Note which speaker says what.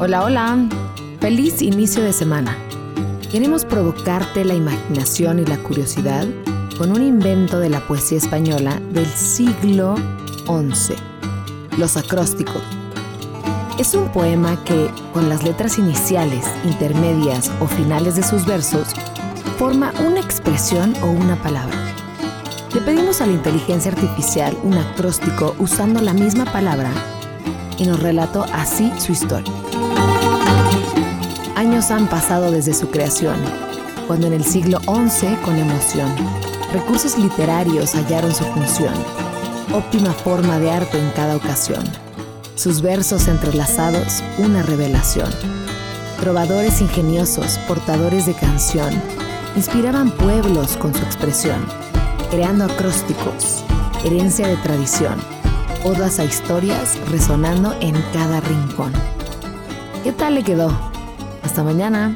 Speaker 1: Hola, hola. Feliz inicio de semana. Queremos provocarte la imaginación y la curiosidad con un invento de la poesía española del siglo XI, los acrósticos. Es un poema que, con las letras iniciales, intermedias o finales de sus versos, forma una expresión o una palabra. Le pedimos a la inteligencia artificial un acróstico usando la misma palabra y nos relató así su historia. Años han pasado desde su creación, cuando en el siglo XI, con emoción, recursos literarios hallaron su función, óptima forma de arte en cada ocasión. Sus versos entrelazados, una revelación. Trovadores ingeniosos, portadores de canción, inspiraban pueblos con su expresión, creando acrósticos, herencia de tradición, odas a historias resonando en cada rincón. ¿Qué tal le quedó? Hasta mañana.